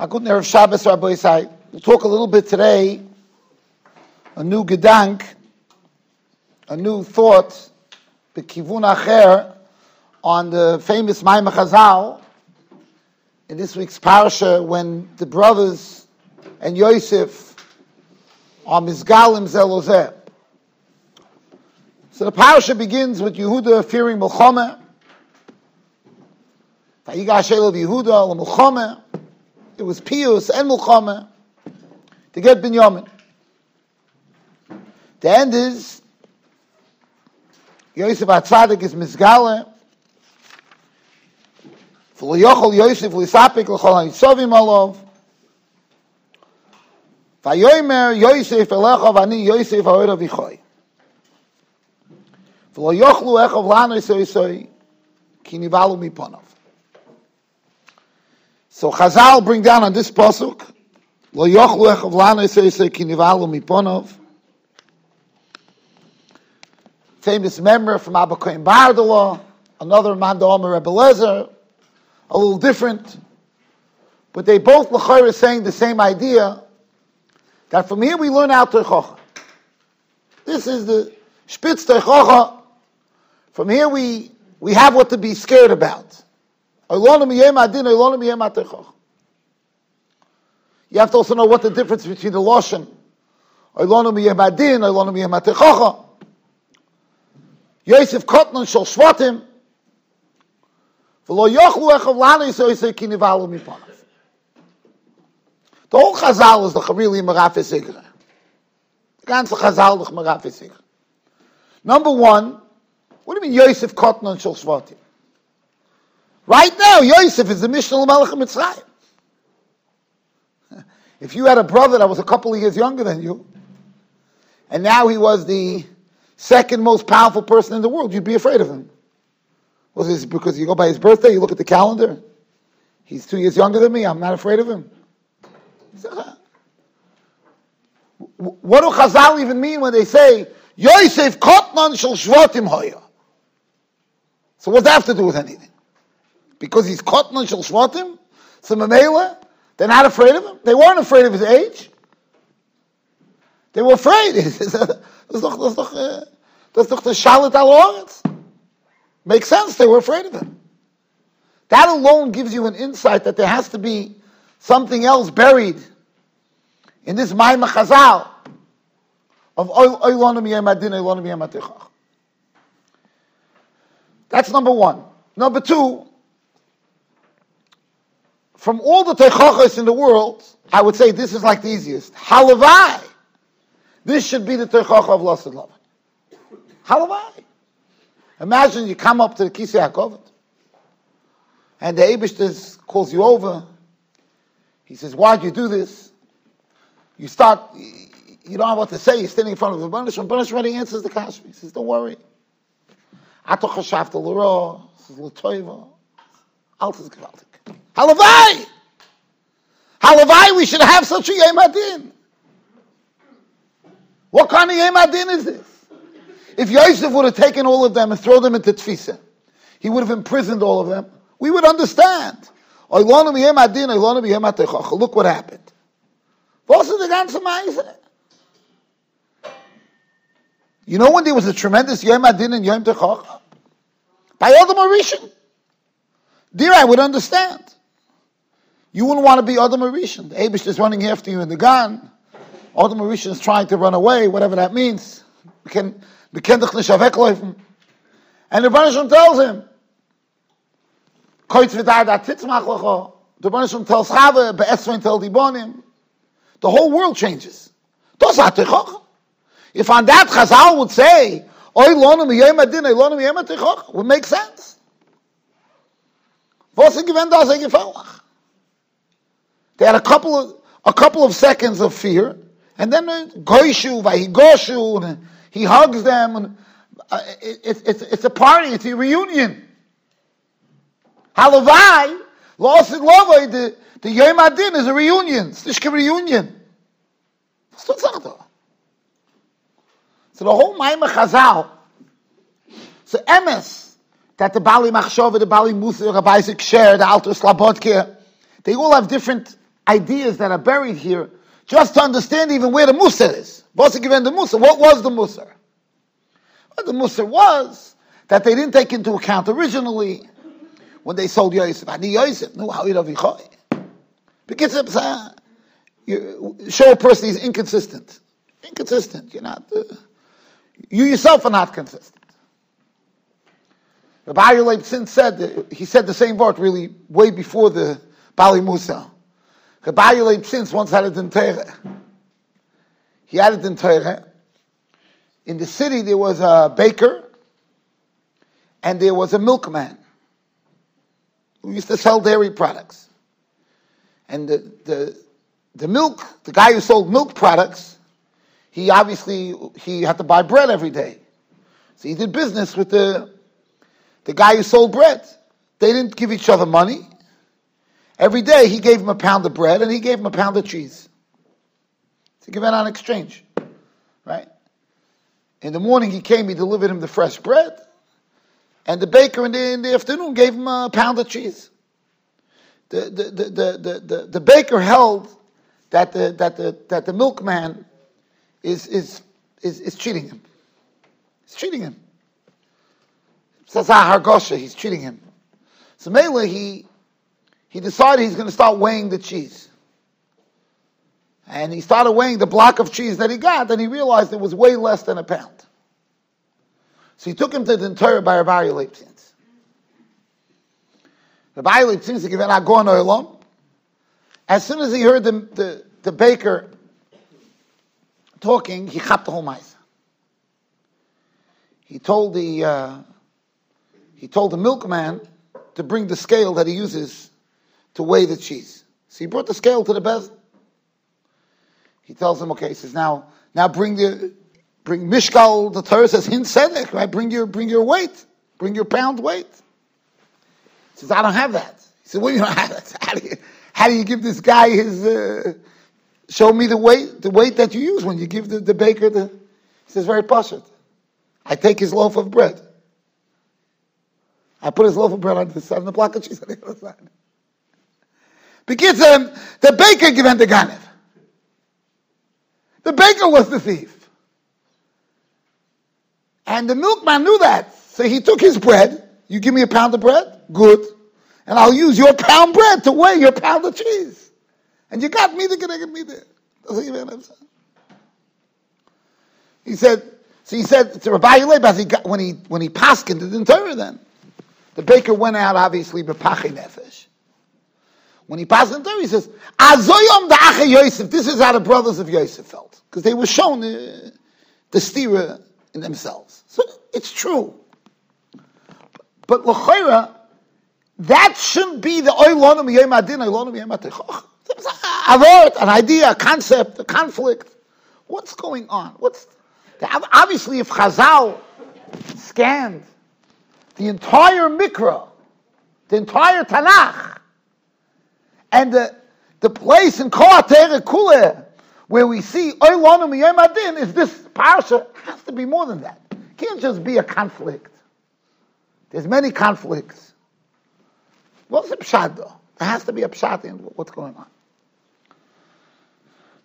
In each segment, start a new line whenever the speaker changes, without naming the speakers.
Hakut Erev Shabbos Rabbi Yisai. We'll talk a little bit today, a new gedank, a new thought, Bekivun Acher, on the famous Maimah Chazal, in this week's parasha, when the brothers and Yosef are Mizgalim Zelozeh. So the parasha begins with Yehuda fearing Melchomeh, Vayigash Yehuda, Melchomeh, it was Pius and Mulchama to get Binyamin. The end is Yosef Atzadik is Mizgala. V'lo Yosef l'sapik l'chol ha'yitzovim alov. Vayomer Yosef elecha v'ani Yosef ha'oira v'choy. V'lo yochlu echov lano yisoy ki nivalu miponov. So Chazal bring down on this pasuk, lo yochlu echav lana yisei kinivalu miponov. Famous member from Abba Kohen Bardala, another man Omer Rebbe Lezer, a little different, but they both l'chayr are saying the same idea. That from here we learn out Teichocha. This is the Spitz Teichocha. From here we we have what to be scared about. You have to also know what the difference between the Lashon. Yosef Kotnan shall shvatim. The whole Chazal is the Chavili Merafis Igra. The ganze Chazal the Merafis Igra. Number one, what do you mean Yosef Kotnan shall shvatim? Right now, Yosef is the Mishnah Melech Mitzrayim. If you had a brother that was a couple of years younger than you, and now he was the second most powerful person in the world, you'd be afraid of him. Was this because you go by his birthday, you look at the calendar? He's two years younger than me, I'm not afraid of him. Uh, what do Chazal even mean when they say, Yosef Kotman shall shvatim hoya? So what's that have to do with anything? Because he's Kotman Shel Shvatim, so Mamela, they're not afraid of him. They weren't afraid of his age. They were afraid. That's doch the Shalit al Makes sense. They were afraid of him. That alone gives you an insight that there has to be something else buried in this Maimah Chazal of That's number one. Number two, from all the teichachos in the world, I would say this is like the easiest. Halavai. This should be the teichacha of Lasad Lavan. Halavai. Imagine you come up to the Kisei HaKovod, and the Abishtis calls you over. He says, why'd you do this? You start, you don't know what to say. You're standing in front of the Banish. And Banish already answers the kasha. He says, don't worry. Ato chashavta l'ro. Is l'toiva. Altas gewaltig. Halavai! Halavai, we should have such a Yom Adin. What kind of Yom Adin is this? If Yosef would have taken all of them and thrown them into Tfisa, he would have imprisoned all of them, we would understand. Look what happened. You know when there was a tremendous Yom Adin and Yom Techocha? By Adam Mauritian. Dear, I would understand. You wouldn't want to be Adam Arishan. The Abish is running after you in the gun. Adam Arishan is trying to run away, whatever that means. And the Banisham tells him, the Banisham tells Chava, Dibonim. The whole world changes. If on that Chazal would say, would make sense. Was er gewend da, sei They had a couple of a couple of seconds of fear, and then goishu, vahigoshu, and he hugs them, and uh, it's it's it's a party, it's a reunion. Halavai, lost in love, the the Yom Adin is a reunion. It's a reunion. So the whole Maimah Chazal, so emes, that the Bali Machshava, the Bali Musa, Rabbi Isaac Sher, the Alter Slabodke, they all have different ideas that are buried here just to understand even where the Musa is. What's given the Musa? What was the Musa? Well, the Musa was that they didn't take into account originally when they sold Yosef. Ani Yosef, no, how Because uh, you show a person he's inconsistent. Inconsistent. You're not. Uh, you yourself are not consistent. Rabbi Leib since said he said the same word really way before the Bali Musa. Rabbi Leib since once had a dintere. He had a dintere. In the city there was a baker and there was a milkman who used to sell dairy products. And the, the, the milk, the guy who sold milk products, he obviously he had to buy bread every day. So he did business with the the guy who sold bread. They didn't give each other money. Every day he gave him a pound of bread and he gave him a pound of cheese. To give it on exchange. Right? In the morning he came, he delivered him the fresh bread. And the baker in the, in the afternoon gave him a pound of cheese. The, the, the, the, the, the, baker held that the, that the, that the milkman is, is, is, is cheating him. He's cheating him. Hargosha, he's cheating him. So Mela, he, he decided he's going to start weighing the cheese. And he started weighing the block of cheese that he got, and he realized it was way less than a pound. So he took him to the Torah by Rabbi Leipzins. Rabbi Leipzins, given Agon Olam. As soon as he heard the, the, the baker talking, he chapped the whole mice. He told the uh, he told the milkman to bring the scale that he uses to weigh the cheese. So he brought the scale to the bezel. He tells him, okay, he says, now, now bring the, bring mishkal, the Torah says, hin sedek, right? Bring your, bring your weight. Bring your pound weight. He says, I don't have that. He said, well, you don't have that. How do you, how do you give this guy his, uh, show me the weight, the weight that you use when you give the, the baker the, he says, very poshut. I take his loaf of bread. I put his loaf of bread on the side and the block of cheese on the other side. Because um, the baker gave him the ganev. The baker was the thief. And the milkman knew that. So he took his bread. You give me a pound of bread? Good. And I'll use your pound bread to weigh your pound of cheese. And you got me to get me there. He said, so he said to Rabbi Yeleb, when he, when he passed into the Torah then, the baker went out, obviously, b'pachei nefesh. When he passed in there, he says, Azoyom da'ache Yosef. This is how the brothers of Yosef felt. Because they were shown the, the stira in themselves. So it's true. But l'chayra, that shouldn't be the oilonim yom adin, oilonim yom Avort, an idea, a concept, a conflict. What's going on? What's obviously if Chazal scanned the entire Mikra, the entire Tanakh, and the, the place in Koatere Kule where we see Oilonu Miyem Adin is this parsha has to be more than that. It can't just be a conflict. There's many conflicts. What's the pshat though? There has to be a pshat in what's going on.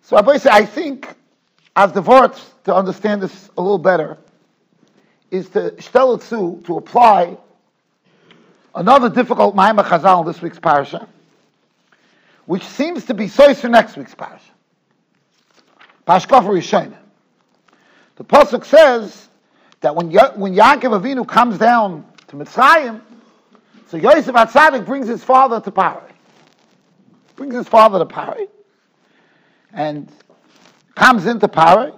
So I say I think I've developed to understand this a little better is to shtel to apply another difficult Ma'amah Chazal in this week's parsha, which seems to be so for next week's parsha. Pashkaf Rishon. The pasuk says that when ya- when Yaakov Avinu comes down to Mitzrayim, so Yosef Atzadik brings his father to Pari. Brings his father to Pari, and comes into Pari,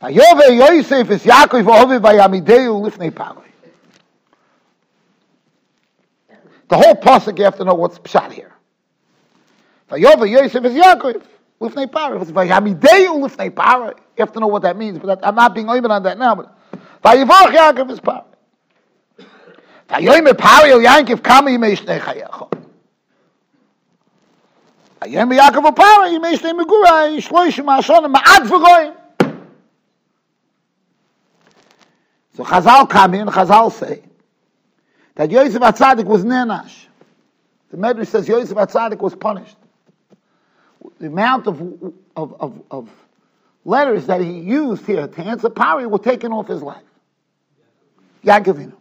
Vayove Yosef is Yaakov Ovi Vayamideu Lifnei Paroi. The whole pasuk you have to know what's pshat here. Vayove Yosef is Yaakov Lifnei Paroi. It's Vayamideu Lifnei Paroi. You have to know what that means, but I'm not being open on that now. But Yaakov is Paroi. Vayomer Paroi El Yankiv Kama Yimei Shnei Chayecho. Yaakov Paroi Yimei Megurai Shloishim Ashonim Ma'ad V'goyim. So Chazal come in, Chazal say that Yosef Atzadik was nenash. The Medrash says Yosef Atzadik was punished. the amount of, of, of, of letters that he used here to answer Pari were taken off his life. Yaakov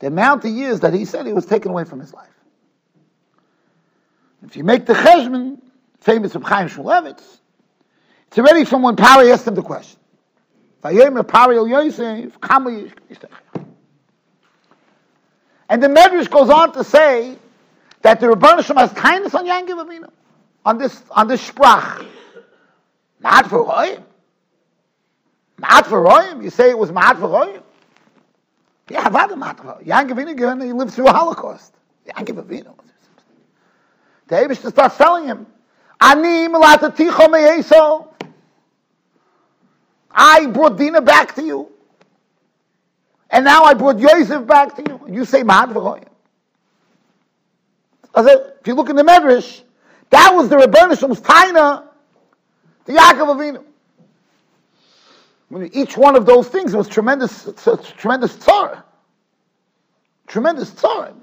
The amount of years that he said he was taken away from his life. If you make the cheshbon, famous of Chaim Shmulevitz, it's already from when Pari asked him the question. And the Medrash goes on to say that the Rebbeinu Shem has kindness on Yankiv Avinu, on this on this sprach. Ma'at for Royim. Ma'at for Royim. You say it was Ma'at for Royim. Yeah, what a Ma'at for Yankiv Avinu, he lived through a Holocaust. Yankiv Avinu. The Abish starts telling him, Ani milataticho me'eso. I brought Dina back to you. And now I brought Yosef back to you. And you say Ma'at v'royim. If you look in the Medrash, that was the Rebbeinu Taina to Yaakov Avinu. Each one of those things was tremendous, tremendous tzara. Tremendous tzara.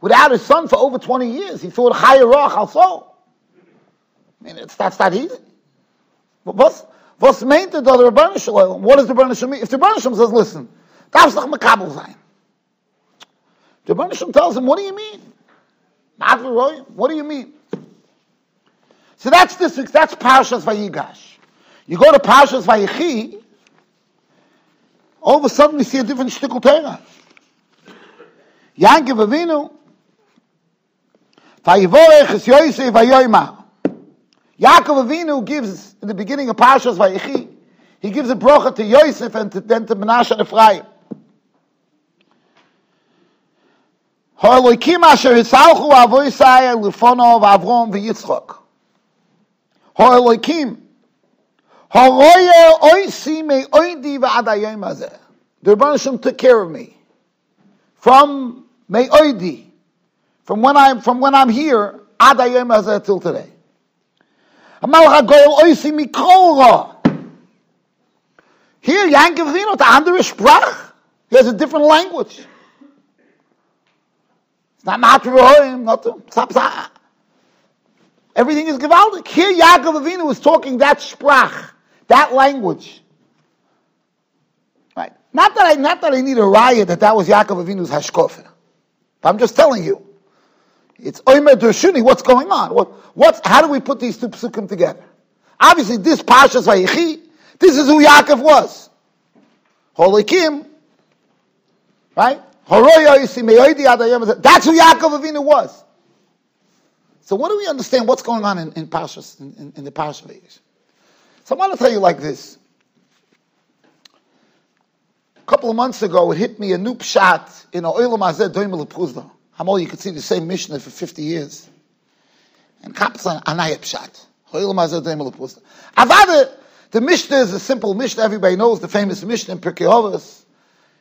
Without his son for over 20 years, he thought, Chayarach also. I mean, it's, that's not easy. But what's, meant to the Rebbeinu Shalom? What does the Rebbeinu Shalom? If the Rebbeinu Shalom says, listen, that's not makabel sein. The Rebbeinu Shalom tells him, what do you mean? What do you mean? So that's this. That's Parshas Vayigash. You go to Parshas Vayichi, all of a sudden we see a different shtickle Torah. Yankiv Avinu, Vayivorech es Yosef Vayoyma. Yaakov Avinu gives, in the beginning of Parshas Vayichi, he gives a bracha to Yosef and to, then to Menashe and Ephraim. Ha'elokim asher hisalchu avoisai lufono v'avrom v'yitzchok. Ha'elokim ha'roye oisi me oidi v'adayim hazeh. The Rebbeinu took care of me from me oidi, from when I'm from when I'm here adayim hazeh till today. Here, Yankov Vino, andere Sprach. He has a different language. It's not not. Everything is. Here Yaakov Avinu is talking that sprach, that language. Right. Not that I, not that I need a riot that that was Yaakov Avinu's hashkofa. I'm just telling you. It's Oimer Dershuni, what's going on? What, what's, how do we put these two psukim together? Obviously, this Pashas Vayichi, this is who Yaakov was. Holy Kim, right? That's who Yaakov Avinu was. So what do we understand what's going on in, in Parshas, in, in, the Parsha Vedas? So I want to tell you like this. A couple of months ago, it hit me a new pshat in Oilam Azeh Puzda. Hamol, you could see the same Mishnah for 50 years. And Kapsan Anayat pshat. Avada, the Mishnah is a simple Mishnah. Everybody knows the famous Mishnah in Pirkei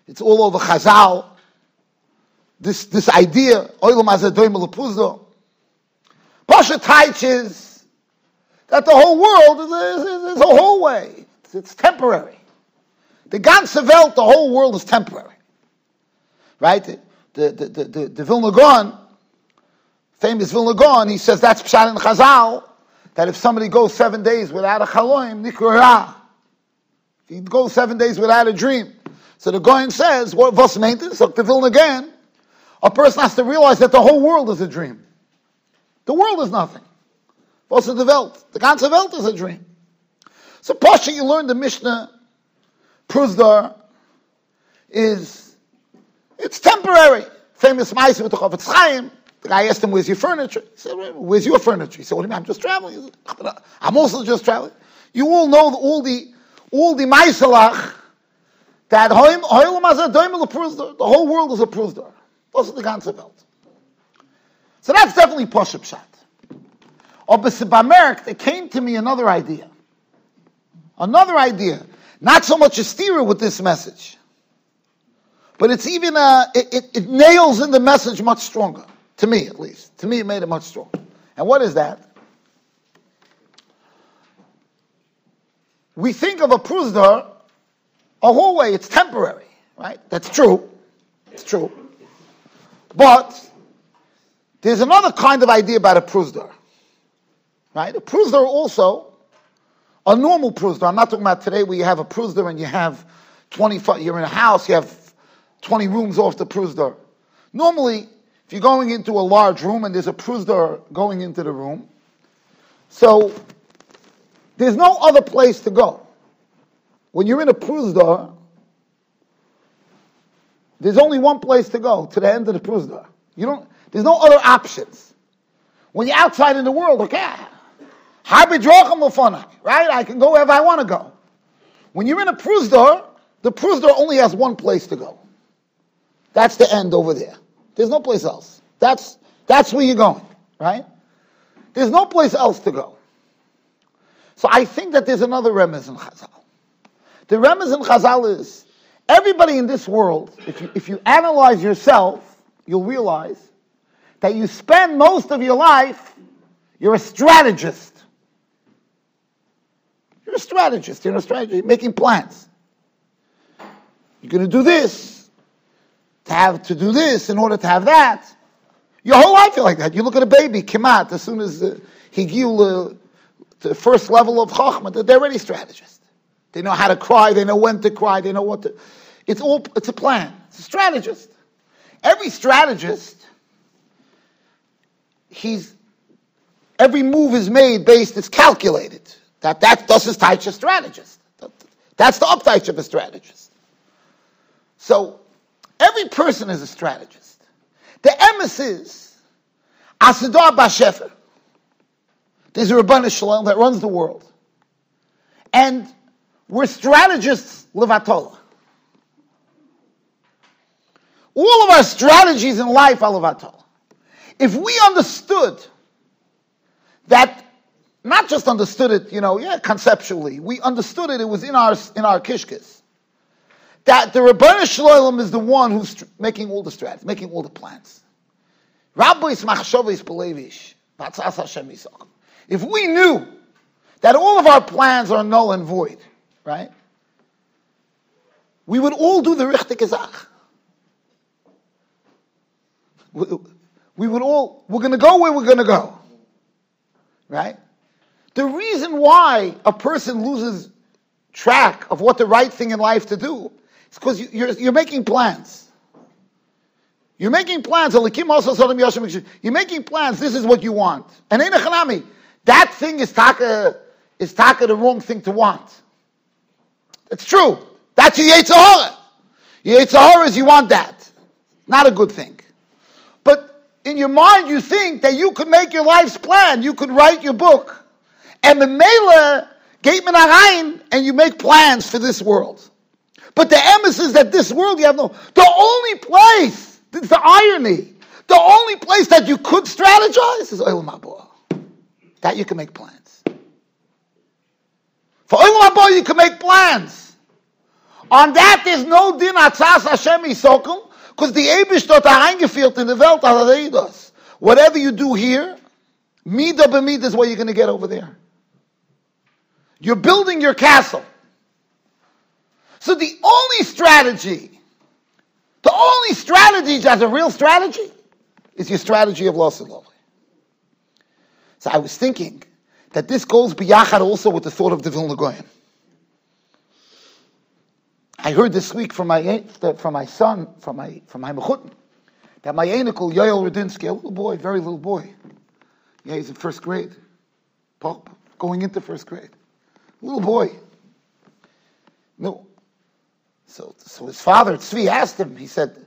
It's all over Chazal this, this idea, Oilam Azadoim Lepuzdo. Pasha teaches that the whole world is a, is a whole way. It's, it's temporary. The ganze the whole world is temporary. Right? The, the, the, the, the Vilna Gaon, famous Vilna Gaon, he says that's Pshat in Chazal, that if somebody goes seven days without a chaloim, nikura. If he goes seven days without a dream. So the Goyen says, what was meant maintenance? So the Vilna Gaon, a person has to realize that the whole world is a dream. The world is nothing. Also the Welt. The ganze Welt is a dream. So Pasha, you learn the Mishnah, Pruzdar, is, it's temporary. Famous mice with the Chofetz Chaim. The guy asked him, where's your furniture? He said, where's your furniture? He said, what do you mean? I'm just traveling. Said, I'm also just traveling. You all know all the, all the Maisalach that the whole world is a Pruzdar. Das ist die ganze. So that's definitely Posha Pshat. But Bamerk, it came to me another idea. Another idea. Not so much a steerer with this message. But it's even, a, it, it, it nails in the message much stronger. To me, at least. To me, it made it much stronger. And what is that? We think of a prusdar a whole way, it's temporary, right? That's true. It's true. But there's another kind of idea about a prusdar. right? A prusder also, a normal prusder. I'm not talking about today where you have a prusder and you have 20, you're in a house, you have 20 rooms off the prusder. Normally, if you're going into a large room and there's a prusder going into the room, so there's no other place to go. When you're in a prusder, there's only one place to go, to the end of the prusder. You don't, there's no other options. When you're outside in the world, okay, right? I can go wherever I want to go. When you're in a prusder, the prusder only has one place to go. That's the end over there. There's no place else. That's, that's where you're going, right? There's no place else to go. So I think that there's another remez in Chazal. The remez in Chazal is everybody in this world, if you, if you analyze yourself, you'll realize that you spend most of your life, you're a strategist. You're a strategist, you're a strategist, making plans. You're going to do this, to have to do this in order to have that. Your whole life you're like that. You look at a baby, Kimat, as soon as uh, he gives uh, the first level of Chachma, they're already strategists. They know how to cry, they know when to cry, they know what to. It's all, it's a plan. It's a strategist. Every strategist, he's, every move is made based, it's calculated. That, that, that's his type of strategist. That's the uptype of a strategist. So, every person is a strategist. The emes is, Asidar Bashefer. There's a Rabbanu Shalom that runs the world. And we're strategists, Levatola. All of our strategies in life are Levatola. If we understood that, not just understood it, you know, yeah, conceptually, we understood it, it was in our, in our kishkis. That the Rabbanu Shalom is the one who's making all the strategies, making all the plans. If we knew that all of our plans are null and void, right? We would all do the Richte Gezach. We would all, we're going to go where we're going to go. Right? The reason why a person loses track of what the right thing in life to do is because you, you're, you're making plans. You're making plans. You're making plans. This is what you want. And that thing is taka, is taka the wrong thing to want. It's true. That's your Yetzirah. Your Yetzirah is you want that. Not a good thing. But in your mind, you think that you could make your life's plan. You could write your book. And the Mela, Gateman Arayin, and you make plans for this world. But the emes is that this world you have no. The only place, it's the irony, the only place that you could strategize is Olam Haba. That you can make plans. For Olam Haba, you can make plans. On that there's no din atzas Hashem isokum, because the Abish dort eingeführt in the Welt, does. Whatever you do here, mida b'mida is what you're going to get over there. You're building your castle. So the only strategy, the only strategy that's a real strategy, is your strategy of loss and love. So I was thinking that this goes biyachad also with the thought of the Vilna Gaon. I heard this week from my from my son, from my from my mechutin, that my anical Yoel Rudinsky, a little boy, very little boy, yeah, he's in first grade, Pop going into first grade, little boy. No, so so his father Tzvi asked him. He said,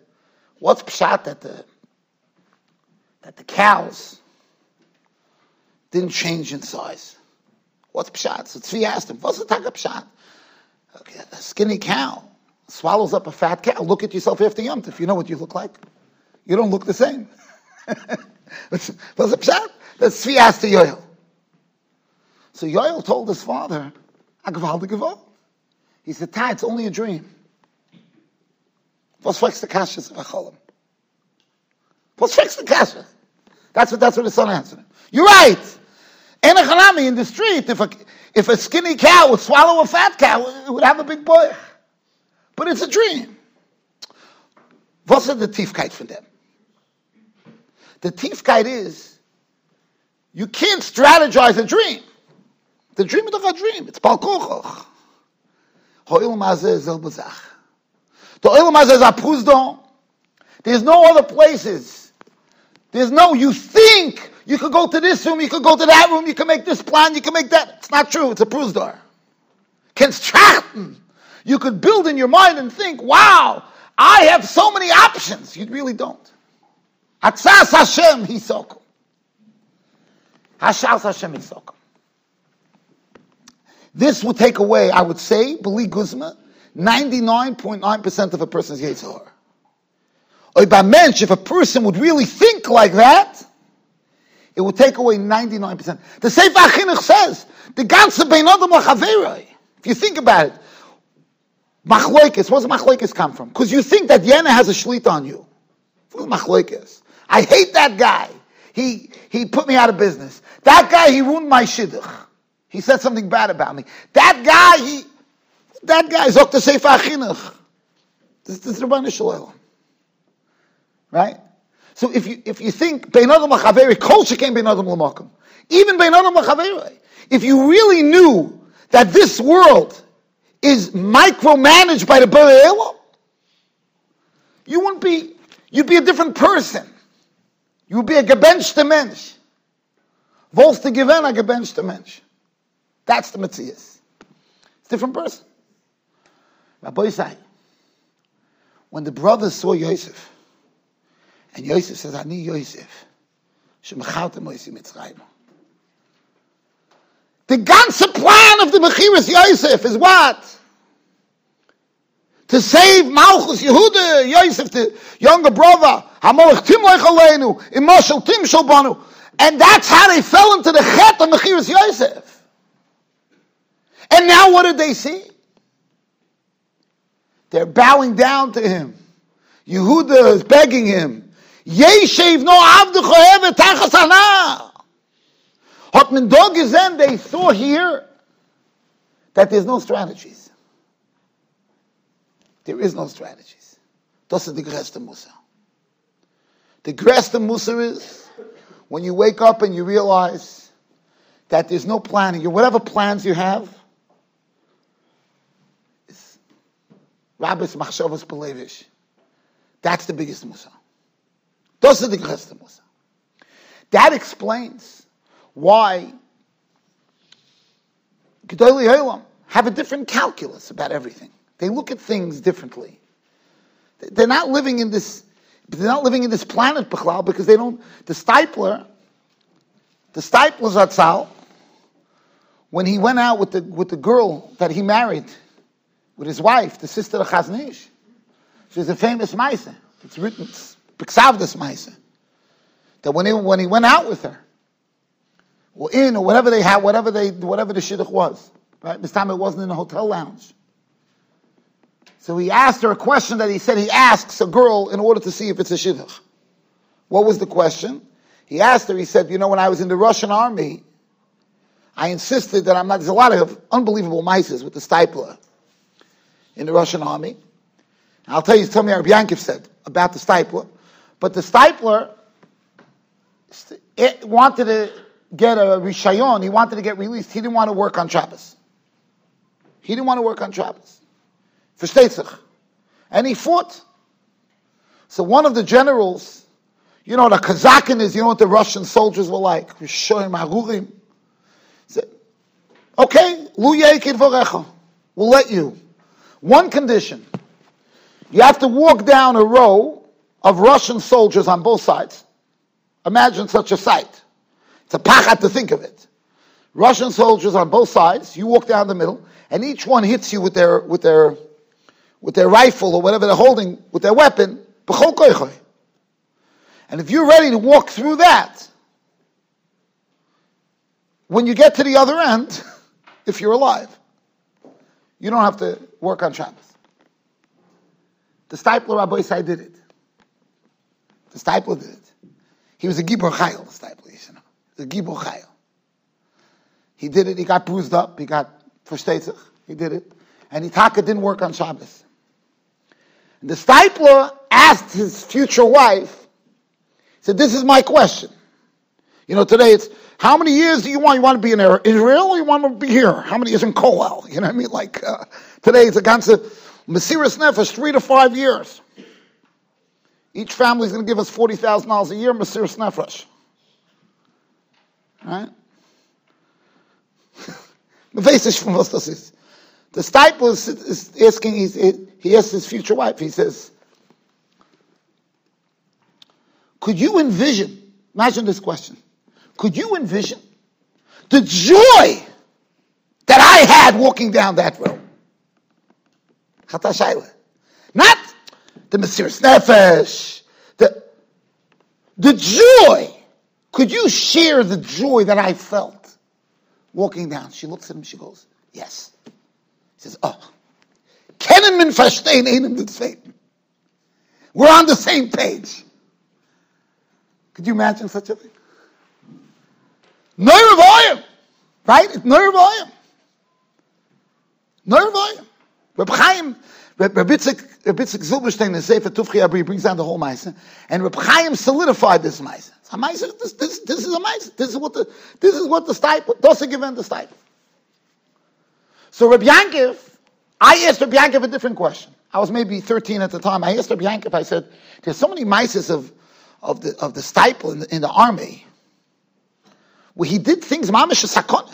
"What's pshat that the that the cows didn't change in size? What's pshat?" So Tzvi asked him, "What's the taka pshat?" Okay, a skinny cow swallows up a fat cow. Look at yourself after Yom if you know what you look like. You don't look the same. What's a pshat. That's Tzvi asked to Yoel. So Yoel told his father, Agval de. He said, Ta, it's only a dream. Was flex the kashas of Acholim? Was flex the kashas? That's what, that's what his son answered. You're right. In a chalami in the street, if a, if a skinny cow would swallow a fat cow, it would have a big boy. But it's a dream. What's the Tiefkeit von them? The Tiefkeit is, You can't strategize a dream. The dream is a dream. It's Balkochoch. Ho'il mazeh zel bezach. The oil mazeh is apuzdo. There's no other places. There's no, you think you could go to this room, you could go to that room, you can make this plan, you can make that. It's not true. It's a prusdor. Constructen. You could build in your mind and think, wow, I have so many options. You really don't. Atzas Hashem hisokum. Hashas Hashem hisokum. This would take away, I would say, believe Guzma, 99.9% of a person's Yetzirah. Or by mensch, if a person would really think like that, it would take away 99%. The Sefer Achinuch says, the ganze Bein Adam If you think about it, Machloikis, where does Machloikis come from? Because you think that Yena has a shlit on you. Machloikis? I hate that guy. He, he put me out of business. That guy, he ruined my shidduch. He said something bad about me. That guy, he, that guy, Zok Sefer Achinuch. This, is Rabbanah Shalom. Right? So if you, if you think, Bein Adam culture came Bein Adam. Even Bein Adam. If you really knew that this world is micromanaged by the Elam, you wouldn't be, you'd be a different person. You would be a gebenchte Mensch. Wollst du gewinnen a gebenchte Mensch. That's the Matthias. It's a different person. Rabbi say, when the brothers saw Yosef, and Yosef says, Ani Yosef. The ganze plan of the Mechiras Yosef is what? To save Malchus Yehuda, Yosef, the younger brother, Aleinu, Imoshel Tim. And that's how they fell into the chet of Mechiras Yosef. And now what did they see? They're bowing down to him. Yehuda is begging him. Yeshev no they saw here that there's no strategies. There is no strategies. Das ist die größte Musa. The größte Musa is when you wake up and you realize that there's no planning. Whatever plans you have, Rabbis Machshavas Pelevish. That's the biggest Musa. Those are the greatest Musa. That explains why Gedolei Olam have a different calculus about everything. They look at things differently. They're not living in this. They're not living in this planet Bechlal because they don't. The Steipler, the Steipler Zatzal, when he went out with the with the girl that he married with his wife, the sister of Chazon Ish. She's a famous Maisa. It's written, it's Piksavdas Maisa. That when he, when he went out with her, or in, or whatever they had, whatever they, whatever the shidduch was, right? This time it wasn't in a hotel lounge. So he asked her a question that he said he asks a girl in order to see if it's a shidduch. What was the question? He asked her, he said, you know, when I was in the Russian army, I insisted that I'm not, there's a lot of unbelievable mices with the Steipler in the Russian army. I'll tell you, me what Yankov said about the Steipler. But the Steipler it eh, wanted to get a Rishayon, he wanted to get released. He didn't want to work on Shabbos. He didn't want to work on Shabbos. Versteht sich. And he fought. So one of the generals, you know, the Kazakin is, you know what the Russian soldiers were like? Said, okay, we'll let you. One condition. You have to walk down a row of Russian soldiers on both sides. Imagine such a sight. It's a pachat to think of it. Russian soldiers on both sides, you walk down the middle, and each one hits you with their, with their, with their rifle or whatever they're holding, with their weapon. And if you're ready to walk through that, when you get to the other end, if you're alive, you don't have to work on Shabbos. The Steipler Rabbi Isai did it. The Steipler did it. He was a Gibor Chayil, the Steipler, you know. The Gibor Chayil. He did it, he got bruised up, he got verstetzig, he did it. And Itaka didn't work on Shabbos. And the Steipler asked his future wife, said, this is my question. You know, today it's, How many years do you want? You want to be in Israel or you want to be here? How many years in Kollel? You know what I mean? Like uh, today, it's a ganze Mesiris Nefesh, three to five years. Each family is going to give us $40,000 a year, Mesiris Nefesh. Right? The Steipler is, is asking, he asks his future wife, he says, could you envision, imagine this question, could you envision the joy that I had walking down that road? Not the Mesiris Nefesh, the, the joy. Could you share the joy that I felt walking down? She looks at him, she goes, Yes. He says, Oh, kennen min verstehen einem den. We're on the same page. Could you imagine such a thing? Volume, right? It's volume. Nerve volume. Reb Chaim, Reb, Reb Itzik, Reb Itzik Zilberstein in Sefer Tufchi Abri brings down the whole Maisa, and Reb Chaim solidified this Maisa. A Maisa, this, this, this is a Maisa. This is what the, this is what the stipe, doesn't give the stipe. So Reb Yankiv, I asked Reb Yankiv a different question. I was maybe 13 at the time. I asked Reb Yankiv, I said, there's so many Maisas of, of the, of the stipe in the, in the army, where he did things, mamish sakona.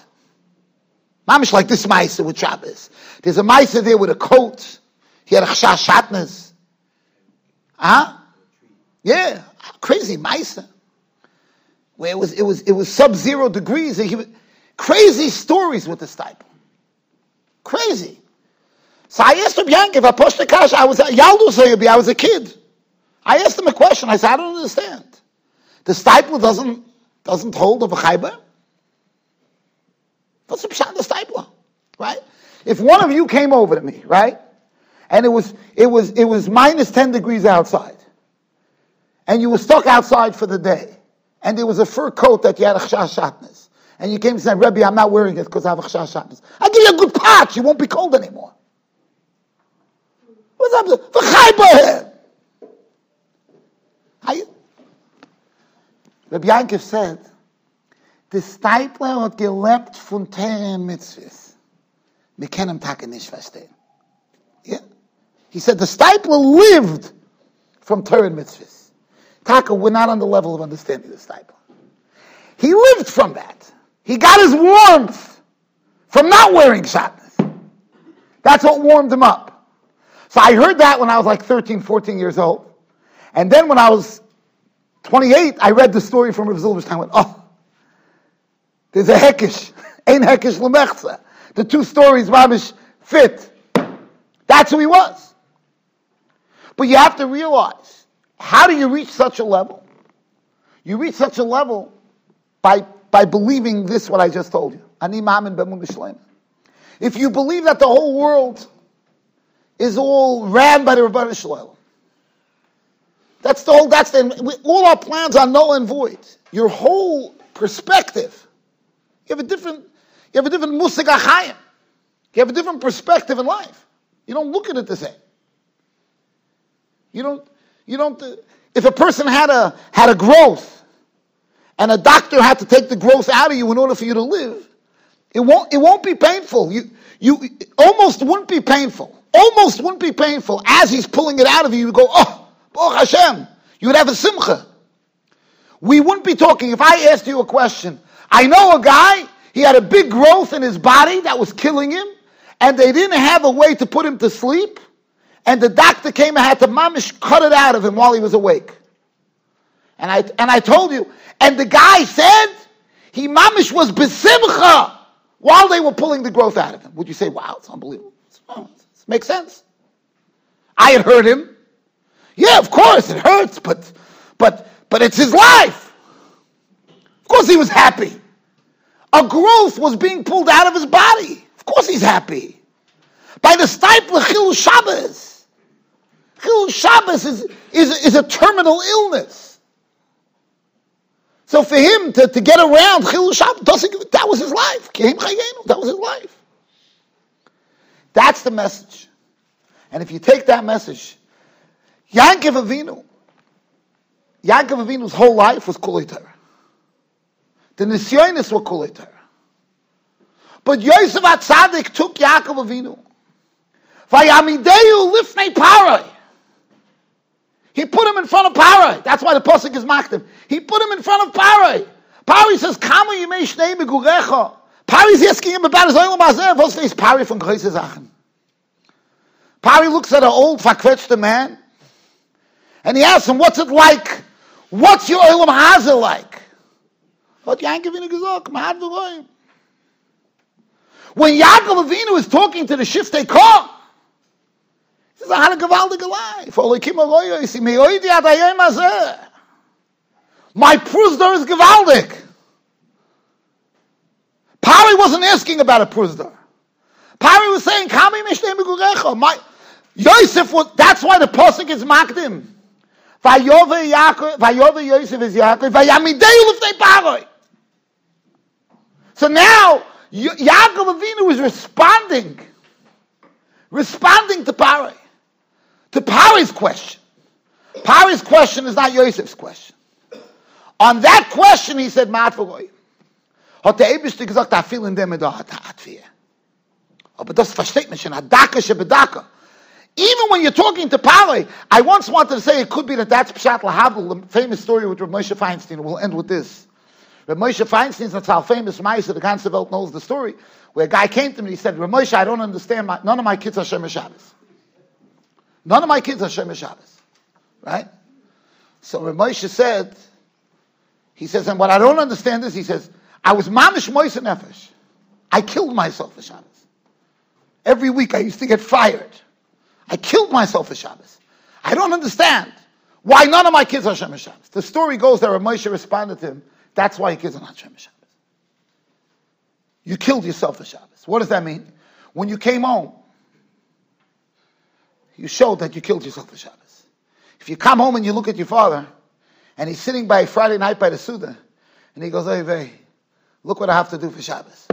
Mamish like this Maisa with Shabbos. There's a Maisa there with a coat. He had a chash shatnez. Huh? Yeah, crazy Maisa. Where it was, it was, it was sub-zero degrees. He, crazy stories with this type. Crazy. So I asked him, Yankiv, I pushed the cash. I was at I was a kid. I asked him a question. I said, I don't understand. The Steipler doesn't, doesn't hold of a chayber? What's the pshat the Steipler? Right? If one of you came over to me, right? And it was, it was, it was minus 10 degrees outside. And you were stuck outside for the day. And there was a fur coat that you had a chash shatnez. And you came and said, Rebbe, I'm not wearing it because I have a chash shatnez. I'll give you a good patch. You won't be cold anymore. What's up? V'chai How you? Rabbi Yankov said, the Steipler hat gelebt von Terem Mitzvahs. Wir können Tage nicht verstehen. Yeah? He said the Steipler lived from Terem Mitzvahs. Taka, we're not on the level of understanding the Steipler. He lived from that. He got his warmth from not wearing shatnez. That's what warmed him up. So I heard that when I was like 13, 14 years old. And then when I was 28, I read the story from Rav Zilberstein. I went, oh, there's a hekish. Ein hekish lemechza. The two stories, Ramish, fit. That's who he was. But you have to realize, how do you reach such a level? You reach such a level by, by believing this, what I just told you. If you believe that the whole world is all ran by the Rabbanah Shalom, that's the whole, that's the, all our plans are null and void. Your whole perspective you have a different, you have a different musig achayim. You have a different perspective in life. You don't look at it the same. You don't, you don't, if a person had a, had a growth and a doctor had to take the growth out of you in order for you to live, it won't, it won't be painful. You, you almost wouldn't be painful. Almost wouldn't be painful. As he's pulling it out of you, you go, oh, oh Hashem. You would have a simcha. We wouldn't be talking, if I asked you a question, I know a guy, he had a big growth in his body that was killing him, and they didn't have a way to put him to sleep, and the doctor came and had to mamish cut it out of him while he was awake. And I, and I told you, and the guy said, he mamish was besimcha while they were pulling the growth out of him. Would you say, wow, it's unbelievable? it makes sense. I had heard him. Yeah, of course it hurts, but but but it's his life. Of course he was happy. A growth was being pulled out of his body. Of course he's happy. By the Steipler Chil Shabbos. Chil Shabbos is, is, is a terminal illness. So for him to, to get around Chil Shabbos, that was his life. That was his life. That's the message. And if you take that message, Yankov Avinu, Yankov Avinu's whole life was Kulei Torah. The Nisyonis were Kulei Torah. But Yosef Atzadik took Yaakov Avinu. Vayamideyu lifnei paroi. He put him in front of Paroi. That's why the Pasuk is makdim. He put him in front of Paroi. Paroi says, Kama yimei shnei megurecha. Paroi is asking him about his oil mazeh. Was face Paroi from Groise Sachen. Paroi looks at an old, verquetschte man, and he asked him, what's it like? What's your oil hazeh like? When Yaakov Avinu is talking to the Shiftei Koch, he says. My prusdor is gewaldig. Pari wasn't asking about a prusdor. Pari was saying, Kami mishnei. My, Yosef was, that's why the posik is makdim. Yosef is Yaakov, lifnei Paroi. So now, Yaakov Avinu is responding, responding to Paroi, to Paroi's question. Paroi's question is not Yosef's question. On that question, he said, Mat v'goy. Hat gesagt, da viel in dem da hat er wir. Aber das versteht man schon, Hadaka shebedaka. Even when you're talking to Pale, I once wanted to say it could be that that's Pshat Lahabel, the famous story with Rav Moshe Feinstein. We'll end with this. Rav Moshe Feinstein, that's how famous Meiser, the ganze Welt knows the story, where a guy came to me and he said, Rav Moshe, I don't understand, my, none of my kids are Shem Shabbos. None of my kids are Shem Shabbos. Right? So Rav Moshe said, he says, and what I don't understand is, he says, I was mamish moise nefesh. I killed myself for Shabbos. Every week I used to get fired. I killed myself for Shabbos. I don't understand why none of my kids are Shem Shabbos. The story goes that Moshe responded to him, that's why your kids are not Shem Shabbos. You killed yourself for Shabbos. What does that mean? When you came home, you showed that you killed yourself for Shabbos. If you come home and you look at your father, and he's sitting by Friday night by the Suda, and he goes, Hey, hey, look what I have to do for Shabbos.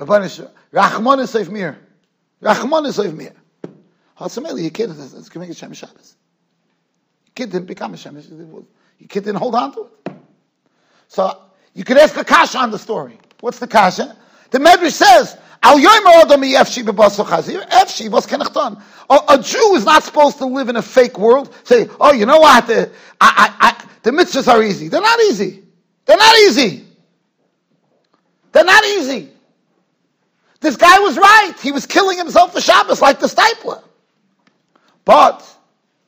Rachman is Mir. Rachman is Mir. Hatzameli, your kid is giving a Shem Shabbos. Your kid didn't become a Shem Your kid didn't hold on to it. So you could ask a kasha on the story. What's the kasha? The Medrash says, Al. A Jew is not supposed to live in a fake world. Say, oh, you know what? The, I, I, I, the mitzvahs are easy. They're not easy. They're not easy. They're not easy. This guy was right. He was killing himself for Shabbos like the Steipler. But,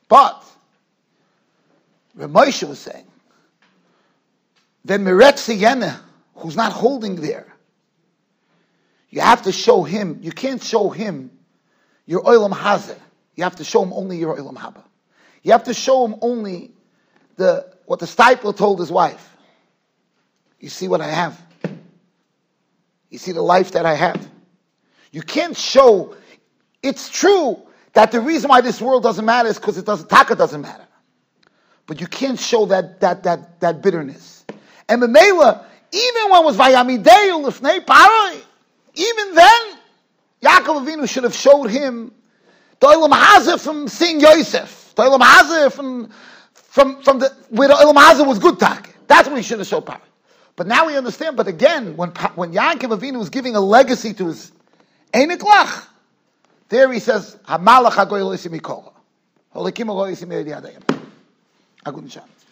but, Ramosha was saying, the Meretzi who's not holding there, you have to show him, you can't show him your Oilam Hazeh. You have to show him only your Oilam Haba. You have to show him only the what the Steipler told his wife. You see what I have. You see the life that I have. You can't show. It's true that the reason why this world doesn't matter is because it doesn't. Taka doesn't matter. But you can't show that that that that bitterness. And Memela, even when it was Vayamideyu Lifnei Paroi, even then, Yaakov Avinu should have showed him the Olam from seeing Yosef. The Olam from, from, from the, where the Olam was good tak. That's what he should have showed Paroi. But now we understand, but again, when, when Yaakov Avinu was giving a legacy to his Einiklach, there he says, Hamalach HaGoy Lo Yisimi Kola. Holikim HaGoy Yisimi Yadayim. Agun Shabbos.